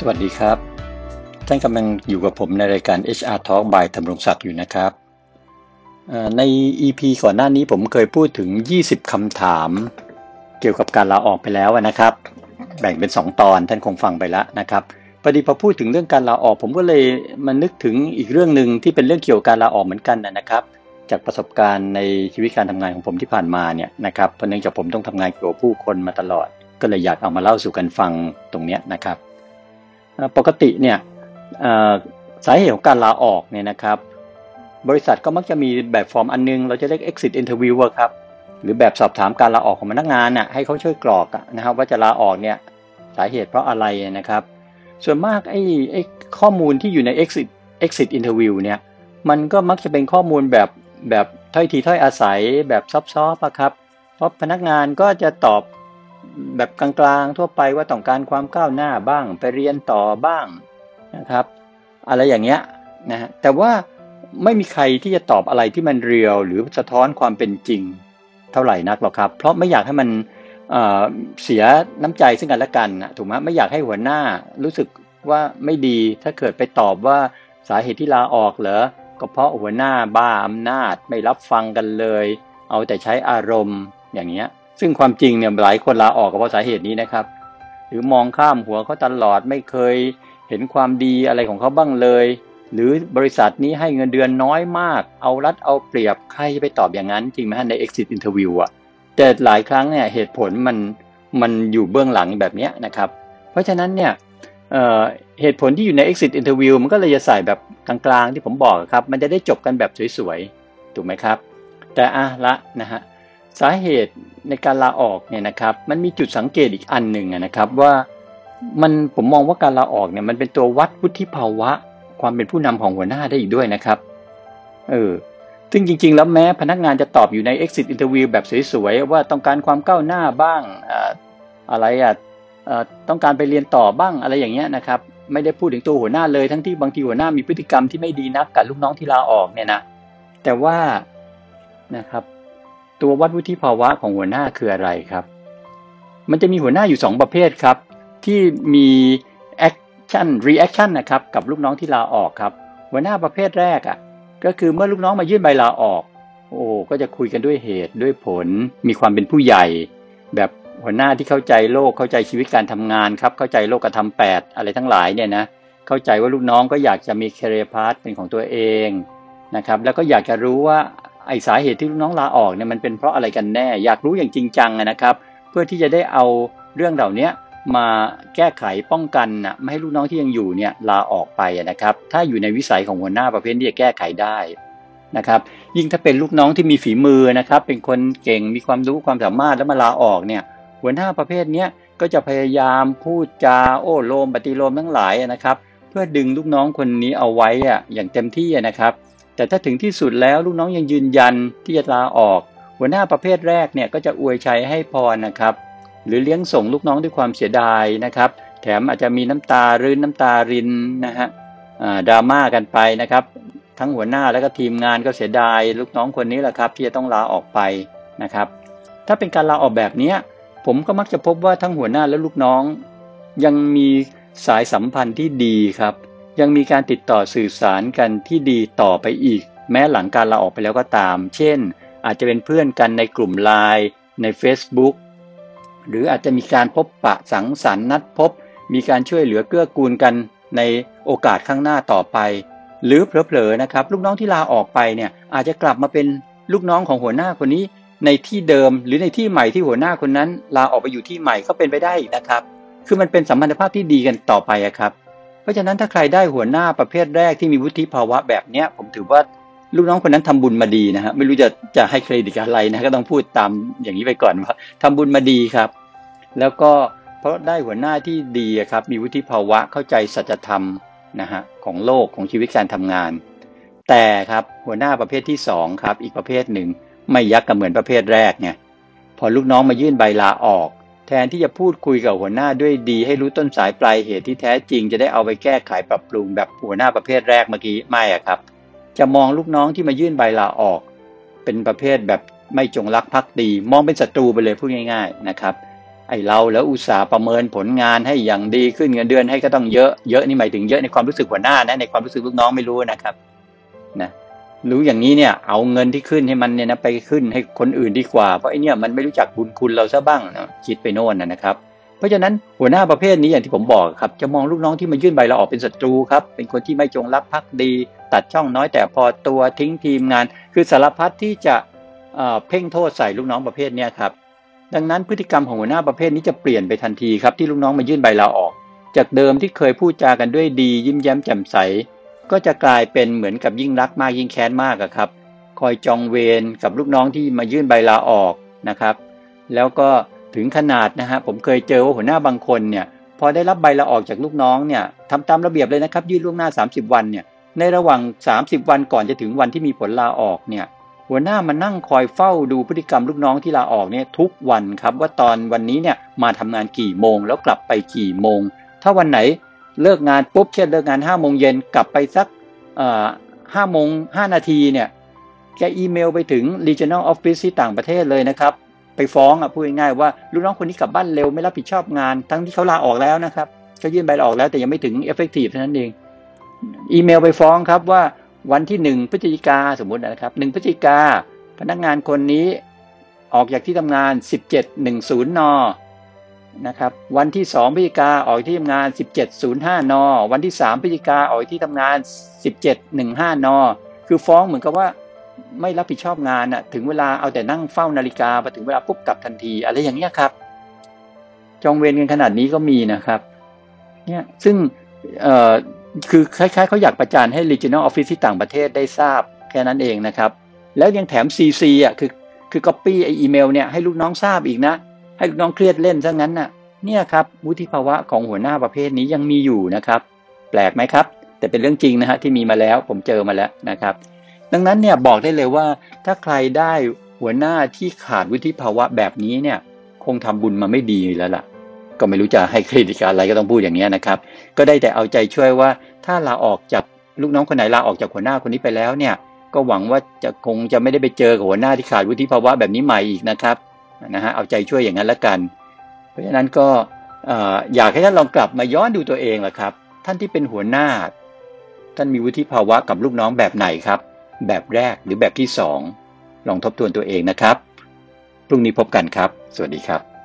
สวัสดีครับ ท่านกำลังอยู่กับผมในรายการ HR Talk by ธำรงศักดิ์อยู่นะครับ ใน EP ก่อนหน้านี้ผมเคยพูดถึง 20 คำถามเกี่ยวกับการลาออกไปแล้วนะครับ แบ่งเป็น 2 ตอนท่านคงฟังไปแล้วนะครับพอดีพอพูดถึงเรื่องการลาออก ผมก็เลยมานึกถึงอีกเรื่องหนึ่งที่เป็นเรื่องเกี่ยวกับการลาออกเหมือนกันนะครับ จากประสบการณ์ในชีวิตการทำงานของผมที่ผ่านมาเนี่ยนะครับเพราะเนื่องจากผมต้องทำงานเกี่ยวกับผู้คนมาตลอด ก็เลยอยากเอามาเล่าสู่กันฟังตรงนี้นะครับ ปกติเนี่ยสาเหตุของการลาออกเนี่ยนะครับ บริษัทก็มักจะมีแบบฟอร์มอันนึง เราจะเรียก exit interview ครับหรือแบบสอบถามการลาออกของพนักงานน่ะให้เขาช่วยกรอกนะครับ ว่าจะลาออกเนี่ยสาเหตุเพราะอะไรนะครับ ส่วนมากไอ้ไอ้ข้อมูลที่อยู่ใน exit exit interview เนี่ยมันก็มักจะเป็นข้อมูลแบบแบบถ้อยทีถ้อยอาศัยแบบซอฟๆครับ เพราะพนักงานก็จะตอบ แบบกลางๆทั่วไปว่าต้องการความก้าวหน้าบ้าง ไปเรียนต่อบ้างนะครับ อะไรอย่างเงี้ยนะฮะแต่ว่าไม่มีใครที่จะตอบอะไรที่มันเรียวหรือสะท้อนความเป็นจริงเท่าไหร่นักหรอกครับ เพราะไม่อยากให้มันเสียน้ำใจซึ่งกันและกันนะถูกไหมไม่อยากให้หัวหน้ารู้สึกว่าไม่ดีถ้าเกิดไปตอบว่าสาเหตุที่ลาออกเหรอก็เพราะหัวหน้าบ้าอำนาจไม่รับฟังกันเลย เอาแต่ใช้อารมณ์อย่างเงี้ย ซึ่งความจริงเนี่ยหลายคนลาออกก็เพราะสาเหตุนี้นะครับ หรือมองข้ามหัวเขาตลอดไม่เคยเห็นความดีอะไรของเขาบ้างเลย หรือบริษัทนี้ให้เงินเดือนน้อยมาก เอารัดเอาเปรียบใครจะไปตอบอย่างนั้น จริงไหมฮะใน exit interview อะแต่หลายครั้งเนี่ยเหตุผลมันมันอยู่เบื้องหลังแบบนี้นะครับ เพราะฉะนั้นเนี่ยเเหตุผลที่อยู่ใน exit interview มันก็เลยจะใส่แบบกลางๆที่ผมบอกครับ มันจะได้จบกันแบบสวยๆ ถูกไหมครับ แต่อะละนะฮะ สาเหตุในการลาออกเนี่ยนะครับ มันมีจุดสังเกตอีกอันหนึ่งนะครับว่ามันผมมองว่าการลาออกเนี่ยมันเป็นตัววัดวุฒิภาวะ ความเป็นผู้นำของหัวหน้าได้อีกด้วยนะครับเออซึ่งจริง ๆ แล้วแม้พนักงานจะตอบอยู่ใน exit interview แบบสวยๆว่าต้องการความก้าวหน้าบ้างอะไรอะต้องการไปเรียนต่อบ้างอะไรอย่างเงี้ยนะครับ ไม่ได้พูดถึงตัวหัวหน้าเลยทั้งที่บางทีหัวหน้ามีพฤติกรรมที่ไม่ดีนักกับลูกน้องที่ลาออกเนี่ยนะแต่ว่านะครับ ตัววัดวุฒิภาวะของหัวหน้าคืออะไรครับ มันจะมีหัวหน้าอยู่ 2 ประเภทครับ ที่มี action reaction นะครับกับลูกน้องที่ลาออกครับ หัวหน้าประเภทแรกอะ่ะก็คือเมื่อลูกน้องมายื่นใบลาออก โอ้ก็จะคุยกันด้วยเหตุด้วยผล มีความเป็นผู้ใหญ่ แบบหัวหน้าที่เข้าใจโลกเข้าใจชีวิตการทำงานครับ เข้าใจโลกกระทำแปดอะไรทั้งหลายเนี่ยนะเข้าใจว่าลูกน้องก็อยากจะมีเคเรพาร์ตเป็นของตัวเองนะครับแล้วก็อยากจะรู้ว่า ไอสาเหตุที่ลูกน้องลาออกเนี่ยมันเป็นเพราะอะไรกันแน่ อยากรู้อย่างจริงจังนะครับ เพื่อที่จะได้เอาเรื่องเหล่านี้มาแก้ไขป้องกันนะไม่ให้ลูกน้องที่ยังอยู่เนี่ยลาออกไปนะครับ ถ้าอยู่ในวิสัยของหัวหน้าประเภทที่จะแก้ไขได้นะครับ ยิ่งถ้าเป็นลูกน้องที่มีฝีมือนะครับ เป็นคนเก่งมีความรู้ความสามารถแล้วมาลาออกเนี่ย หัวหน้าประเภทนี้ก็จะพยายามพูดจาโอ้โลมปฏิโลมทั้งหลายนะครับ เพื่อดึงลูกน้องคนนี้เอาไว้อะอย่างเต็มที่นะครับ แต่ถ้าถึงที่สุดแล้วลูกน้องยังยืนยันที่จะลาออก หัวหน้าประเภทแรกเนี่ยก็จะอวยชัยให้พรนะครับ หรือเลี้ยงส่งลูกน้องด้วยความเสียดายนะครับ แถมอาจจะมีน้ำตารื้นน้ำตารินนะฮะดราม่ากันไปนะครับ ทั้งหัวหน้าแล้วก็ทีมงานก็เสียดาย ลูกน้องคนนี้แหละครับ ที่จะต้องลาออกไปนะครับ ถ้าเป็นการลาออกแบบนี้ผมก็มักจะพบว่าทั้งหัวหน้าและลูกน้อง ยังมีสายสัมพันธ์ที่ดีครับ ยังมีการติดต่อสื่อสารกันที่ดีต่อไปอีก แม้หลังการลาออกไปแล้วก็ตาม เช่น อาจจะเป็นเพื่อนกันในกลุ่มไลน์ใน Facebook หรืออาจจะมีการพบปะสังสรรค์นัดพบ มีการช่วยเหลือเกื้อกูลกันในโอกาสข้างหน้าต่อไป หรือเผลอๆนะครับ ลูกน้องที่ลาออกไปเนี่ยอาจจะกลับมาเป็นลูกน้องของหัวหน้าคนนี้ ในที่เดิมหรือในที่ใหม่ที่หัวหน้าคนนั้น ลาออกไปอยู่ที่ใหม่ก็เป็นไปได้อีกนะครับ คือมันเป็นสัมพันธภาพที่ดีกันต่อไปครับ เพราะฉะนั้นถ้าใครได้หัวหน้าประเภทแรกที่มีวุฒิภาวะแบบเนี้ย ผมถือว่าลูกน้องคนนั้นทำบุญมาดีนะฮะไม่รู้จะจะให้เครดิตอะไรนะก็ต้องพูดตามอย่างนี้ไปก่อนว่าทำบุญมาดีครับ แล้วก็เพราะได้หัวหน้าที่ดีครับ มีวุฒิภาวะเข้าใจสัจธรรมนะฮะของโลกของชีวิตการทำงาน แต่ครับหัวหน้าประเภทที่สองครับ อีกประเภทหนึ่งไม่ยักกับเหมือนประเภทแรกไงพอลูกน้องมายื่นใบลาออก แทนที่จะพูดคุยกับหัวหน้าด้วยดี ให้รู้ต้นสายปลายเหตุที่แท้จริง จะได้เอาไปแก้ไขปรับปรุงแบบหัวหน้าประเภทแรกเมื่อกี้ไม่อะครับ จะมองลูกน้องที่มายื่นใบลาออก เป็นประเภทแบบไม่จงรักภักดี มองเป็นศัตรูไปเลยพูดง่าย ๆนะครับ ไอเราแล้วอุตสาห์ประเมินผลงานให้อย่างดีขึ้นเงินเดือนให้ก็ต้องเยอะเยอะนี่หมายถึงเยอะในความรู้สึกหัวหน้านะในความรู้สึกลูกน้องไม่รู้นะครับนะ รู้อย่างนี้เนี่ย เอาเงินที่ขึ้นให้มันเนี่ยนะไปขึ้นให้คนอื่นดีกว่า เพราะไอเนี่ยมันไม่รู้จักบุญคุณเราซะบ้างนะคิดไปโน่นนะครับ เพราะฉะนั้นหัวหน้าประเภทนี้อย่างที่ผมบอกครับ จะมองลูกน้องที่มายื่นใบลาออกเป็นศัตรูครับ เป็นคนที่ไม่จงรักภักดี ตัดช่องน้อยแต่พอตัวทิ้งทีมงาน คือสารพัดที่จะเพ่งโทษใส่ลูกน้องประเภทนี้ครับ ดังนั้นพฤติกรรมของหัวหน้าประเภทนี้จะเปลี่ยนไปทันทีครับที่ลูกน้องมายื่นใบลาออก จากเดิมที่เคยพูดจากันด้วยดี ยิ้มแย้มแจ่มใส ก็จะกลายเป็นเหมือนกับยิ่งรักมากยิ่งแค้นมากครับ คอยจองเวรกับลูกน้องที่มายื่นใบลาออกนะครับ แล้วก็ถึงขนาดนะฮะผมเคยเจอว่าหัวหน้าบางคนเนี่ยพอได้รับใบลาออกจากลูกน้องเนี่ยทำตามระเบียบเลยนะครับ ยื่นล่วงหน้า 30 วันเนี่ยในระหว่าง 30 วันก่อนจะถึงวันที่มีผลลาออกเนี่ยหัวหน้ามานั่งคอยเฝ้าดูพฤติกรรมลูกน้องที่ลาออกเนี่ยทุกวันครับว่าตอนวันนี้เนี่ยมาทำงานกี่โมง แล้วกลับไปกี่โมง ถ้าวันไหน เลิกงานปุ๊บเช่นเลิกงาน5้าโมงเย็นกลับไปสักห้าโมงห้านาทีเนี่ยแกอีเมลไปถึง regional office ที่ต่างประเทศเลยนะครับ ไปฟ้องอะพูดง่ายๆว่าลูกน้องคนนี้กลับบ้านเร็วไม่รับผิดชอบงาน ทั้งที่เขาลาออกแล้วนะครับเขายื่นใบลาออกแล้วแต่ยังไม่ถึง effective เท่านั้นเอง อีเมลไปฟ้องครับว่าวันที่หนึ่งพฤศจิกาสมมตินะครับหนึ่งพฤศจิกาพนักงานคนนี้ออกจากที่ทำงาน 1710 น นะครับ วันที่ 2พฤศจิกาออกที่ทำงาน 1705 น วันที่ 3พฤศจิกาออกที่ทำงาน 1715 น คือฟ้องเหมือนกับว่าไม่รับผิดชอบงานอะถึงเวลาเอาแต่นั่งเฝ้านาฬิกาพอถึงเวลาปุ๊บกลับทันที อะไรอย่างเงี้ยครับ จองเวรกันขนาดนี้ก็มีนะครับ เนี่ยซึ่งเอ่อคือคล้ายๆเขาอยากประจานให้ regional office ที่ต่างประเทศได้ทราบแค่นั้นเองนะครับ แล้วยังแถม CC อะคือคือ copy ไออีเมลเนี่ยให้ลูกน้องทราบอีกนะ ให้ลูกน้องเครียดเล่นซะงั้นน่ะ เนี่ยครับวุฒิภาวะของหัวหน้าประเภทนี้ยังมีอยู่นะครับ แปลกไหมครับ แต่เป็นเรื่องจริงนะฮะที่มีมาแล้วผมเจอมาแล้วนะครับ ดังนั้นเนี่ยบอกได้เลยว่าถ้าใครได้หัวหน้าที่ขาดวุฒิภาวะแบบนี้เนี่ยคงทำบุญมาไม่ดีแล้วล่ะ ก็ไม่รู้จะให้เครดิตอะไรก็ต้องพูดอย่างนี้นะครับ ก็ได้แต่เอาใจช่วยว่าถ้าลาออกจากลูกน้องคนไหนลาออกจากหัวหน้าคนนี้ไปแล้วเนี่ย ก็หวังว่าจะคงจะไม่ได้ไปเจอกับหัวหน้าที่ขาดวุฒิภาวะแบบนี้ใหม่อีกนะครับ นะฮะเอาใจช่วยอย่างนั้นละกัน เพราะฉะนั้นก็อยากให้ท่านลองกลับมาย้อนดูตัวเองละครับ ท่านที่เป็นหัวหน้า ท่านมีวุฒิภาวะกับลูกน้องแบบไหนครับ แบบแรกหรือแบบที่สองลองทบทวนตัวเองนะครับ พรุ่งนี้พบกันครับ สวัสดีครับ